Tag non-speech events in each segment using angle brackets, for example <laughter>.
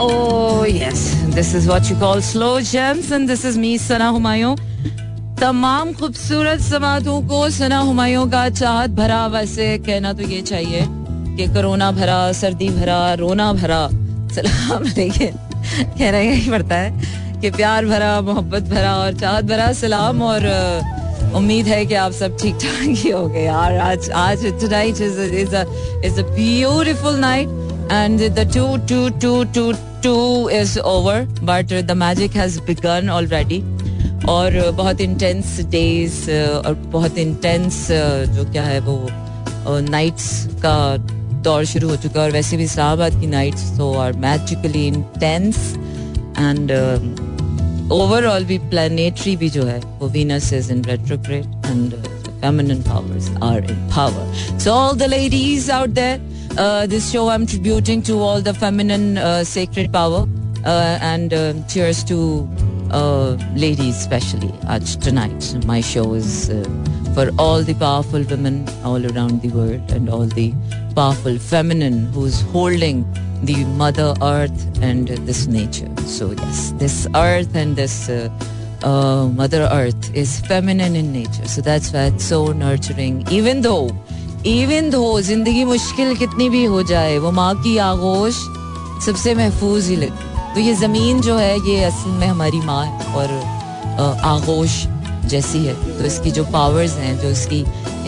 Oh yes, this is what you call slow gems and this is me सना हुमायूं तमाम खूबसूरत समातों को सना हुमायूं का चाहत भरा वैसे कहना तो ये चाहिए कि कोरोना भरा सर्दी भरा रोना भरा सलाम लेकिन कहना यही पड़ता है कि प्यार भरा मोहब्बत भरा और चाहत भरा सलाम और उम्मीद है कि आप सब ठीक ठाक ही हो गए यार। आज आज tonight is is a beautiful night and the two two two two two is over but the magic has begun already और बहुत इंटेंस डेज़ और बहुत इंटेंस जो क्या है वो नाइट्स का दौर शुरू हो चुका है और वैसे भी इस्लामाबाद की नाइट्स तो are magically intense and overall भी प्लानिटरी भी जो है वो Venus is in retrograde and feminine powers are in power. So all the ladies out there, Uh, this show I'm tributing to all the feminine uh, sacred power uh, and cheers to ladies especially tonight. My show is for all the powerful women all around the world and all the powerful feminine who's holding the mother earth and this nature. So yes, this earth and this mother earth is feminine in nature. So that's why it's so nurturing even though even though ज़िंदगी मुश्किल कितनी भी हो जाए वो माँ की आगोश सबसे महफूज ही लगे तो ये ज़मीन जो है ये असल में हमारी माँ और आगोश जैसी है। तो इसकी जो पावर्स हैं जो इसकी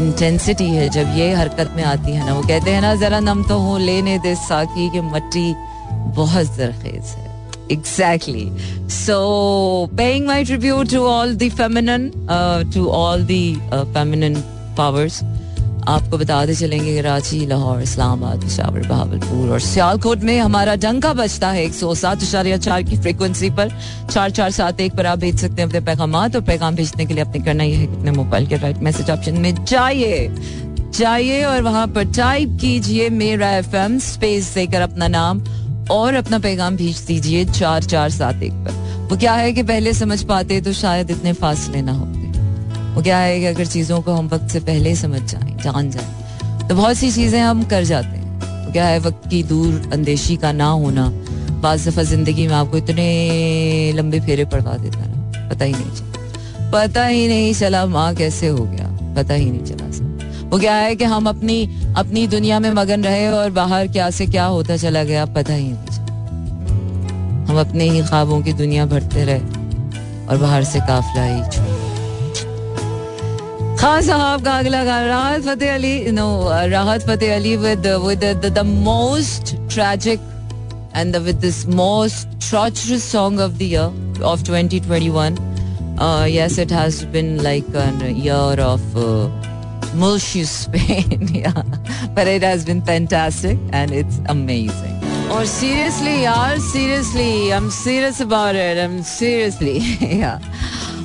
इंटेंसिटी है जब ये हरकत में आती है ना वो कहते हैं ना जरा नम तो हो लेने दे साकी कि मट्टी बहुत जरखेज है। Exactly. So paying my tribute to all the feminine uh, to आपको बताते चलेंगे कराची लाहौर, इस्लामाबाद, पिशावर, बहावलपुर और सियालकोट में हमारा डंका बजता है एक सौ सात इशारिया चार की फ्रिक्वेंसी पर। चार चार सात एक पर आप भेज सकते हैं अपने पैगाम और पैगाम भेजने के लिए अपने करना यह है अपने मोबाइल के राइट मैसेज ऑप्शन में जाइए। जाइए और वहाँ पर टाइप कीजिए मेरा एफ़ एम स्पेस देकर अपना नाम और अपना पैगाम भेज दीजिए चार चार सात एक पर। वो क्या है कि पहले समझ पाते तो शायद इतने फासले ना होते। वो क्या है कि अगर चीज़ों को हम वक्त से पहले समझ जाएँ, जान जाएँ तो बहुत सी चीज़ें हम कर जाते हैं। तो क्या है, वक्त की दूर अंदेशी का ना होना, बाज दफ़ा ज़िंदगी में आपको इतने लंबे फेरे पड़वा देता ना, पता ही नहीं चला। पता ही नहीं चला माँ कैसे हो गया, पता ही नहीं चला सर वो क्या है कि हम अपनी अपनी दुनिया में मगन रहे और बाहर क्या से क्या होता चला गया, पता ही नहीं चला। हम अपने ही ख्वाबों की दुनिया भरते रहे और बाहर से काफला ही छोड़। Khan Sahab, Gagla Rahat Fateh Ali, You know, uh, Rahat Fateh Ali with, uh, with the, the, most tragic and with this most treacherous song of the year of 2021. Uh, yes, it has been like a year of uh, malicious <laughs> pain, yeah. But it has been fantastic and it's amazing. Or seriously, yaar, seriously, I'm serious about it. I'm seriously, <laughs> yeah.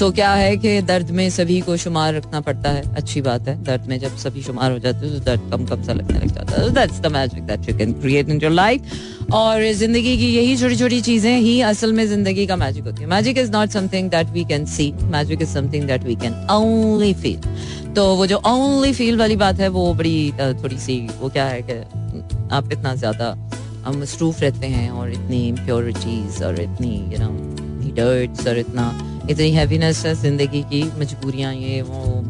So so, क्या है कि दर्द में सभी को शुमार रखना पड़ता है? अच्छी बात है दर्द में जब सभी शुमार हो जाते हैं तो दर्द कम कम सा लगने लग जाता है। That's the magic that you can create in your life और ज़िंदगी की यही छोटी छोटी चीज़ें ही असल में ज़िंदगी का मैजिक होती है। Magic is not something that we can see magic is something that we can only feel तो वो जो ओनली फील वाली बात है वो बड़ी थोड़ी सी वो क्या है कि आप इतना ज़्यादा मसरूफ रहते हैं और इतनी इम्प्योरिटीज और इतनी यू नो डर्ट्स और इतना इतनी हैवीनेस है, ज़िंदगी की मजबूरियाँ ये, वो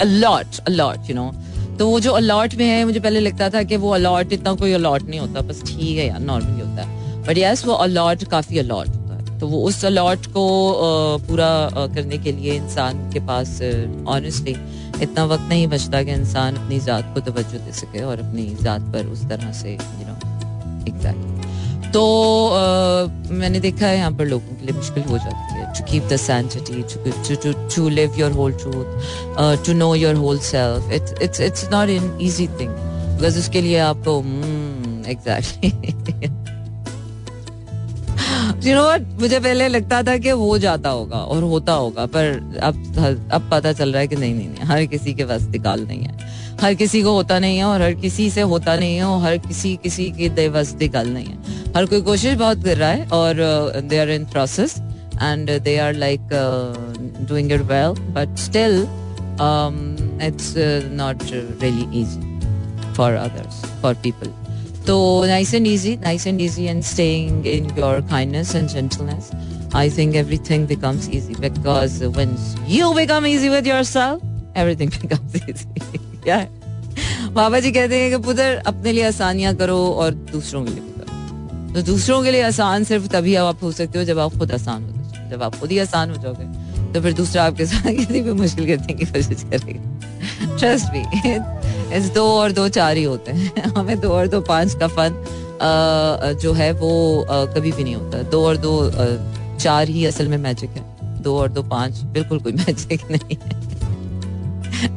अलॉट अलॉट यू नो तो वो जो अलॉट में है, मुझे पहले लगता था कि वो अलॉट इतना कोई अलॉट नहीं होता, बस ठीक है यार नॉर्मली होता है। बट यस वो अलॉट काफ़ी अलॉट होता है। तो वो उस अलॉट को पूरा करने के लिए इंसान के पास ऑनेस्टली इतना वक्त नहीं बचता कि इंसान अपनी ज़ात को तवज्जो दे सके और अपनी ज़ात पर उस तरह से यू नो एग्जैक्टली तो मैंने देखा है यहाँ पर लोगों के लिए मुश्किल हो जाती है to keep the sanctity to live your whole truth to know your whole self it's it's not in easy thing because उसके लिए आपको एग्जैक्टली यू नो मुझे पहले लगता था कि हो जाता होगा और होता होगा, पर अब अब पता चल रहा है कि नहीं नहीं नहीं, हर किसी के पास निकाल नहीं है। हर किसी को होता नहीं है और हर किसी से होता नहीं है और हर किसी किसी की देवस्ती गल नहीं है हर कोई कोशिश बहुत कर रहा है और they are in process and they are like doing it well but still it's not really easy for others for people तो nice and easy nice and easy and staying in your kindness and gentleness I think everything becomes easy because when you become easy with yourself, everything <laughs> becomes easy. क्या है? बाबा जी कहते हैं कि पुत्र, अपने लिए आसानियाँ करो और दूसरों के लिए भी करो। तो दूसरों के लिए आसान सिर्फ़ तभी आप हो सकते हो जब आप खुद आसान हो जब आप खुद ही आसान हो जाओगे तो फिर दूसरा आपके साथ <laughs> किसी भी मुश्किल करने की कोशिश करेगा। ट्रस्ट मी इस दो और दो चार ही होते हैं। <laughs> हमें दो और दो पाँच का फन जो है वो कभी भी नहीं होता। दो और दो चार ही असल में मैजिक है। दो और दो पाँच, बिल्कुल कोई मैजिक नहीं है।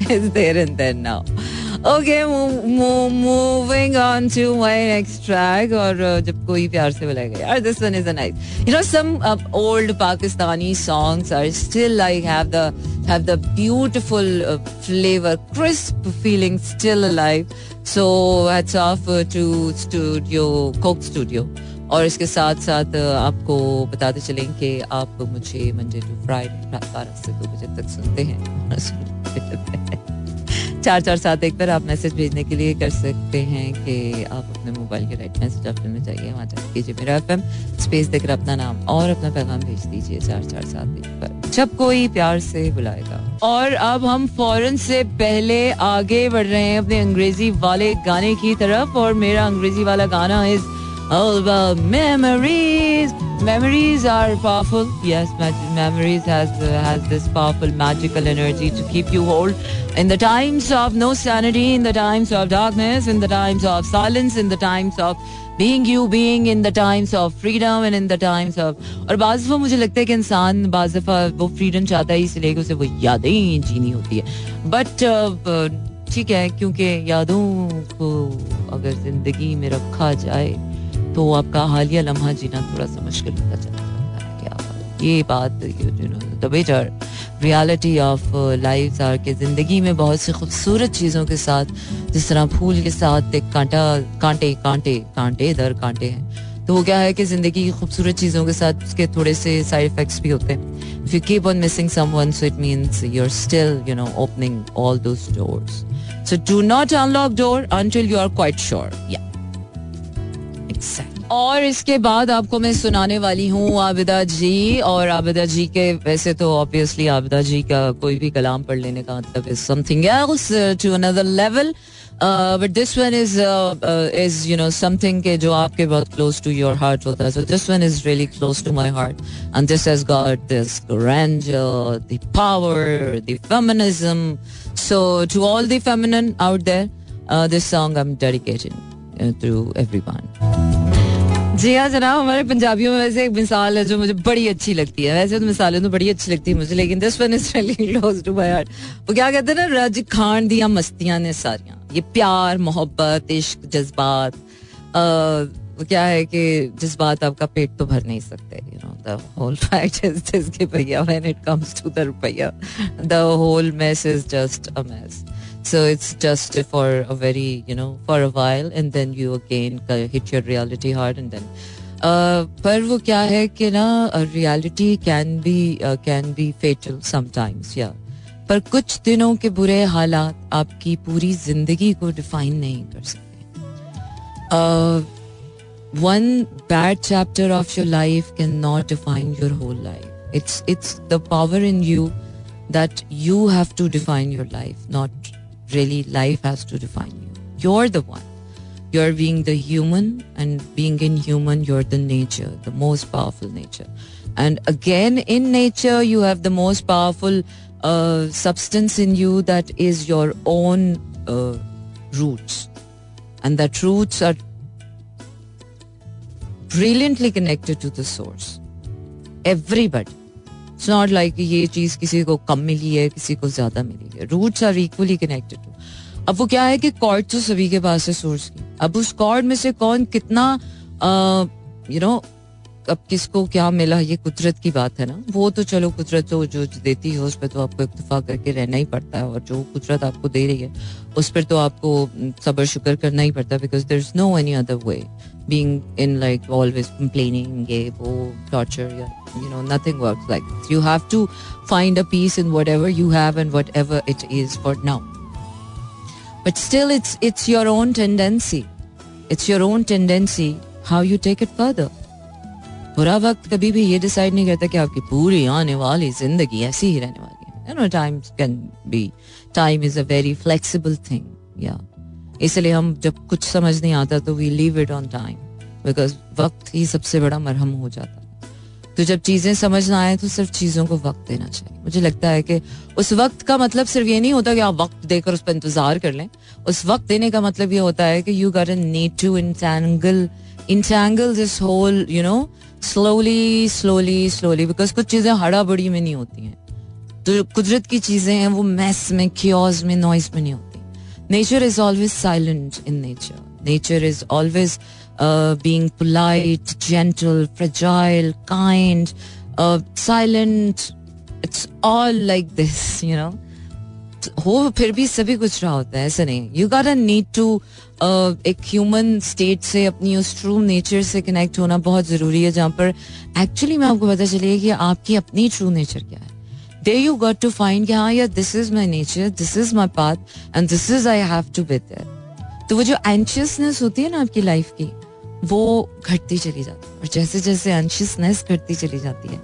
It's there and then now. Okay, moving on to my next track और uh, जब कोई प्यार से बुलाएगा यार is a nice you know some uh, old Pakistani songs are still like have the have the beautiful uh, flavor crisp feeling still alive so hats off uh, to studio Coke Studio और इसके साथ साथ आपको बताते चलें कि आप मुझे मंडे टू फ्राइडे बारह से दो बजे तक सुनते हैं चार चार सात एक पर आप मैसेज भेजने के लिए कर सकते हैं कि आप अपने मोबाइल के राइट मैसेज ऑप्शन में जाइए, वहाँ जाकर कीजिए मेरा एफ़ स्पेस देकर अपना नाम और अपना पैगाम भेज दीजिए चार चार सात एक पर जब कोई प्यार से बुलाएगा। और अब हम फ़ौरन से पहले आगे बढ़ रहे हैं अपने अंग्रेज़ी वाले गाने की तरफ़ और मेरा अंग्रेज़ी वाला गाना is all about memories. Memories are powerful. Yes, memories has uh, has this powerful magical energy to keep you whole in the times of no sanity, in the times of darkness, in the times of silence, in the times of being you, being in the times of freedom and in the times of और बाज दफा मुझे लगता है कि इंसान बाज दफा वो फ्रीडम चाहता है इसलिए उसे वो यादें जीनी होती है बट ठीक है क्योंकि यादों को अगर जिंदगी में रखा जाए तो आपका हालिया लम्हा जीना थोड़ा सा मुश्किल होता चला जाता है। क्या ये बात, you know the better reality of life are के ज़िंदगी में बहुत सी खूबसूरत चीज़ों के साथ, जिस तरह फूल के साथ एक कांटा, कांटे कांटे कांटे दर कांटे हैं। तो वो क्या है कि ज़िंदगी की खूबसूरत चीज़ों के साथ उसके थोड़े से साइड इफेक्ट्स भी होते हैं। If you keep on missing someone so it means you are still you know opening all those doors so do not unlock door until you are quite sure या और इसके बाद आपको मैं सुनाने वाली हूँ आबिदा जी, और आबिदा जी के वैसे तो ऑब्वियसली आबिदा जी का कोई भी कलाम पढ़ लेने का मतलब is something to another level but this one is is you know something के जो आपके बहुत क्लोज टू योर हार्ट होता है. So this one is really close to my heart and this has got this grandeur the power the feminism so to all the feminine out there this song I am dedicated to everyone जी हाँ जनाब, हमारे पंजाबियों में वैसे एक मिसाल है जो मुझे बड़ी अच्छी लगती है। वैसे तो मिसालें तो बड़ी अच्छी लगती है मुझे, लेकिन this one is really close to my heart वो क्या कहते हैं ना, रज खान दिया मस्तियाँ ने सारियाँ। ये प्यार, मोहब्बत, इश्क, जज्बात वो क्या है कि जज्बात आपका पेट तो भर नहीं सकते you know the whole fact is this कि भैया when it comes to the rupaya the whole mess is just a mess so it's just for a very you know for a while and then you again hit your reality hard and then uh, पर वो क्या है कि ना reality can be can be fatal sometimes या पर कुछ दिनों के बुरे हालात आपकी पूरी जिंदगी को डिफाइन नहीं कर सकते one bad chapter of your life cannot define your whole life it's it's the power in you that you have to define your life not really life has to define you. You're the one. You're being the human, and being in human, you're the nature, the most powerful nature. And again, in nature, you have the most powerful uh, substance in you that is your own uh, roots. And that roots are brilliantly connected to the source. Everybody. It's not like ये चीज़ किसी को कम मिली है, किसी को ज़्यादा मिली है। Roots are equally connected to अब वो क्या है कि कॉर्ड तो सभी के पास है सोर्स की। अब उस कॉर्ड में से कौन कितना यू नो अब किसको क्या मिला, ये कुदरत की बात है ना। वो तो चलो कुदरत तो जो देती है, उस पर तो आपको इतफा करके रहना ही पड़ता है। और जो कुदरत आपको दे रही है, उस पर तो आपको सबर शुक्र करना ही पड़ता है because there is no any other way being in like always complaining ये वो टॉर्चर या you know nothing works like this you have to find a peace in whatever you have and whatever it is for now but still it's it's your own tendency it's your own tendency how you take it further बुरा वक्त कभी भी ये decide नहीं करता कि आपकी पूरी आने वाली जिंदगी ऐसी ही रहने वाली है you know time can be time is a very flexible thing yeah इसलिए हम जब कुछ समझ नहीं आता तो we leave it on time because वक्त ही सबसे बड़ा मरहम हो जाता है। तो जब चीज़ें समझ ना आए तो सिर्फ़ चीज़ों को वक्त देना चाहिए। मुझे लगता है कि उस वक्त का मतलब सिर्फ़ ये नहीं होता कि आप वक्त देकर उस पर इंतज़ार कर लें। उस वक्त देने का मतलब ये होता है कि you got need to entangle entangle this whole you know slowly slowly slowly because कुछ चीज़ें हड़ाबड़ी में नहीं होती हैं। तो कुदरत की चीज़ें हैं, वो मैस में क्योज में नॉइज़ में नहीं होती। Nature is always silent in nature nature is always being polite gentle fragile kind silent it's all like this you know हो, फिर भी सभी कुछ रहा होता है, ऐसा नहीं। You got a need to एक ह्यूमन स्टेट से, अपनी उस ट्रू नेचर से कनेक्ट होना बहुत ज़रूरी है, जहाँ पर एक्चुअली मैं आपको पता चलिए कि आपकी अपनी ट्रू नेचर क्या है। They you got to find कि हाँ यार this is my nature this is my path and this is I have to with तो वो जो एंशियसनेस होती है ना आपकी लाइफ की, वो घटती चली जाती है। और जैसे जैसे एंशियसनेस घटती चली जाती है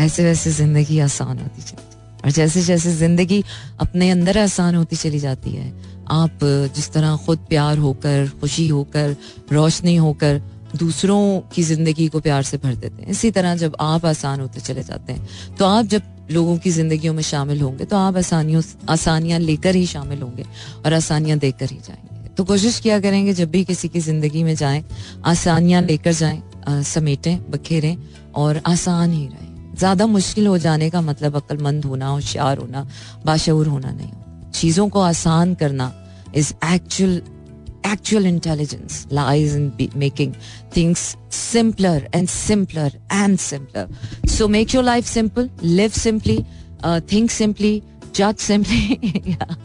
ऐसे वैसे ज़िंदगी आसान होती चली जाती और जैसे जैसे ज़िंदगी अपने अंदर आसान होती चली जाती है, आप जिस तरह खुद प्यार होकर, खुशी होकर, रोशनी होकर दूसरों की ज़िंदगी को प्यार से भर देते हैं। इसी तरह जब आप आसान होते चले जाते हैं तो आप जब लोगों की जिंदगियों में शामिल होंगे तो आप आसानियों आसानियाँ लेकर ही शामिल होंगे और आसानियाँ देकर ही जाएँगे। तो कोशिश किया करेंगे, जब भी किसी की ज़िंदगी में जाएँ, आसानियाँ लेकर जाएँ समेटें, बखेरें और आसान ही रहें। ज़्यादा मुश्किल हो जाने का मतलब अक्लमंद होना, होशियार होना, बाशूर होना नहीं। चीज़ों को आसान करना is actual in be- making things simpler and simpler and simpler. So make your life simple, live simply, uh, think simply, judge simply. yeah.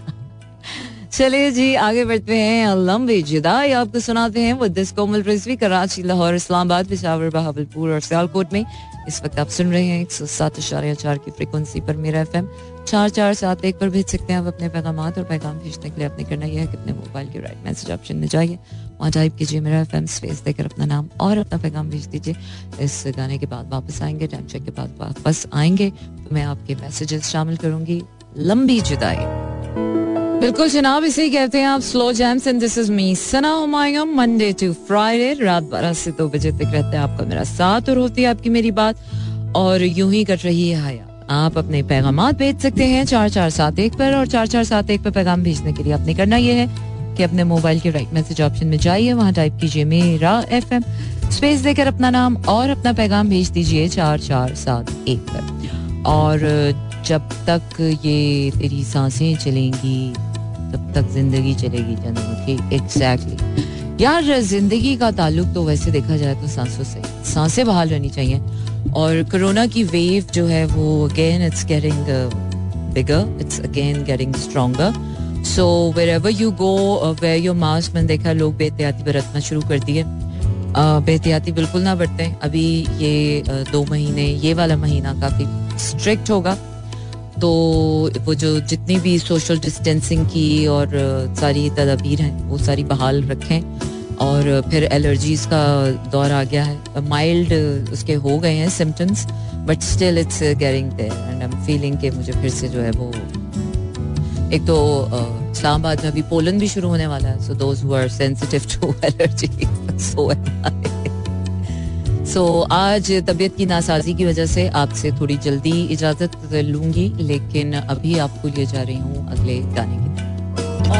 चलिए जी आगे बढ़ते हैं लंबी जुदाई आपको सुनाते हैं वो दिस कोमल रिजवी कराची लाहौर इस्लामाबाद पिशावर बहावलपुर और सियालकोट में इस वक्त आप सुन रहे हैं एक सौ सात चार की फ्रिक्वेंसी पर मेरा एफ़ चार चार सात, एक पर भेज सकते हैं आप अपने पैगाम और पैगाम भेजने के लिए अपने करना यह है कि अपने मोबाइल के राइट मैसेज ऑप्शन में जाइए। वहाँ टाइप कीजिए मेरा एफएम स्पेस देकर अपना नाम और अपना पैगाम भेज दीजिए। इस गाने के बाद वापस आएँगे टाइम चेक के बाद वापस आएँगे। तो मैं आपके मैसेजेस शामिल करूँगी। लंबी जुदाई। बिल्कुल जनाब, इसे कहते हैं आप slow jams and this is me Sana Humayun Monday to Friday रात बारह से दो बजे तक रहता है आपका मेरा साथ और होती है आपकी मेरी बात। और यूँ ही कट रही है हया आप अपने पैगाम भेज सकते हैं चार चार सात एक पर और चार चार सात एक पर पैगाम भेजने के लिए आपने करना यह है कि अपने मोबाइल के राइट मैसेज ऑप्शन में जाइए, वहाँ टाइप कीजिए मेरा एफ़ एम स्पेस देकर अपना नाम और अपना पैगाम भेज दीजिए चार चार सात एक पर। और जब तक ये तेरी साँसें चलेंगी, तब तक ज़िंदगी चलेगी जनमुखी एग्जैक्टली यार, ज़िंदगी का ताल्लुक तो वैसे देखा जाए तो सांसों से, साँसें बहाल रहनी चाहिए। और कोरोना की वेव जो है वो again it's getting bigger it's again getting stronger so wherever you go wear your mask मैंने देखा लोग बेहतियाती बरतना शुरू कर दिए। बेहतियाती बिल्कुल ना बरतें। अभी ये दो महीने, ये वाला महीना काफ़ी स्ट्रिक्ट होगा। तो वो जो जितनी भी सोशल डिस्टेंसिंग की और सारी तदाबीर हैं, वो सारी बहाल रखें। और फिर एलर्जीज का दौर आ गया है। माइल्ड उसके हो गए हैं symptoms but still it's getting there and I am feeling कि मुझे फिर से जो है वो एक तो इस्लामाबाद में अभी पोलन भी शुरू होने वाला है so those who are sensitive to allergy so so आज तबीयत की नासाजी की वजह से आपसे थोड़ी जल्दी इजाज़त लूँगी, लेकिन अभी आपको ले जा रही हूँ अगले गाने की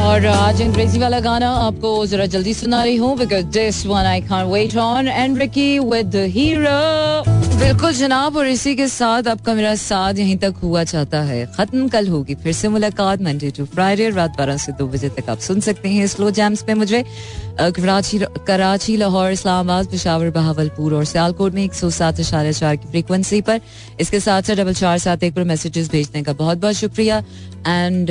और आज अंग्रेज़ी वाला गाना आपको जरा जल्दी सुना रही हूँ because this one I can't wait on and Ricky with hero बिल्कुल जनाब, और इसी के साथ आपका मेरा साथ यहीं तक हुआ चाहता है। खत्म कल होगी, फिर से मुलाकात मंडे टू फ्राइडे रात बारह से दो बजे तक आप सुन सकते हैं स्लो जैम्स पे। मुझे कराची कराची, लाहौर, इस्लामाबाद, पिशावर, बहावलपुर और सियालकोट में एक सौ सात इशारे चार की फ्रीक्वेंसी पर। इसके साथ साथ डबल चार सात एक पर मैसेजेस भेजने का बहुत बहुत शुक्रिया। And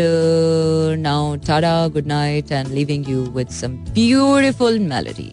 now tata good night and leaving you with some beautiful melody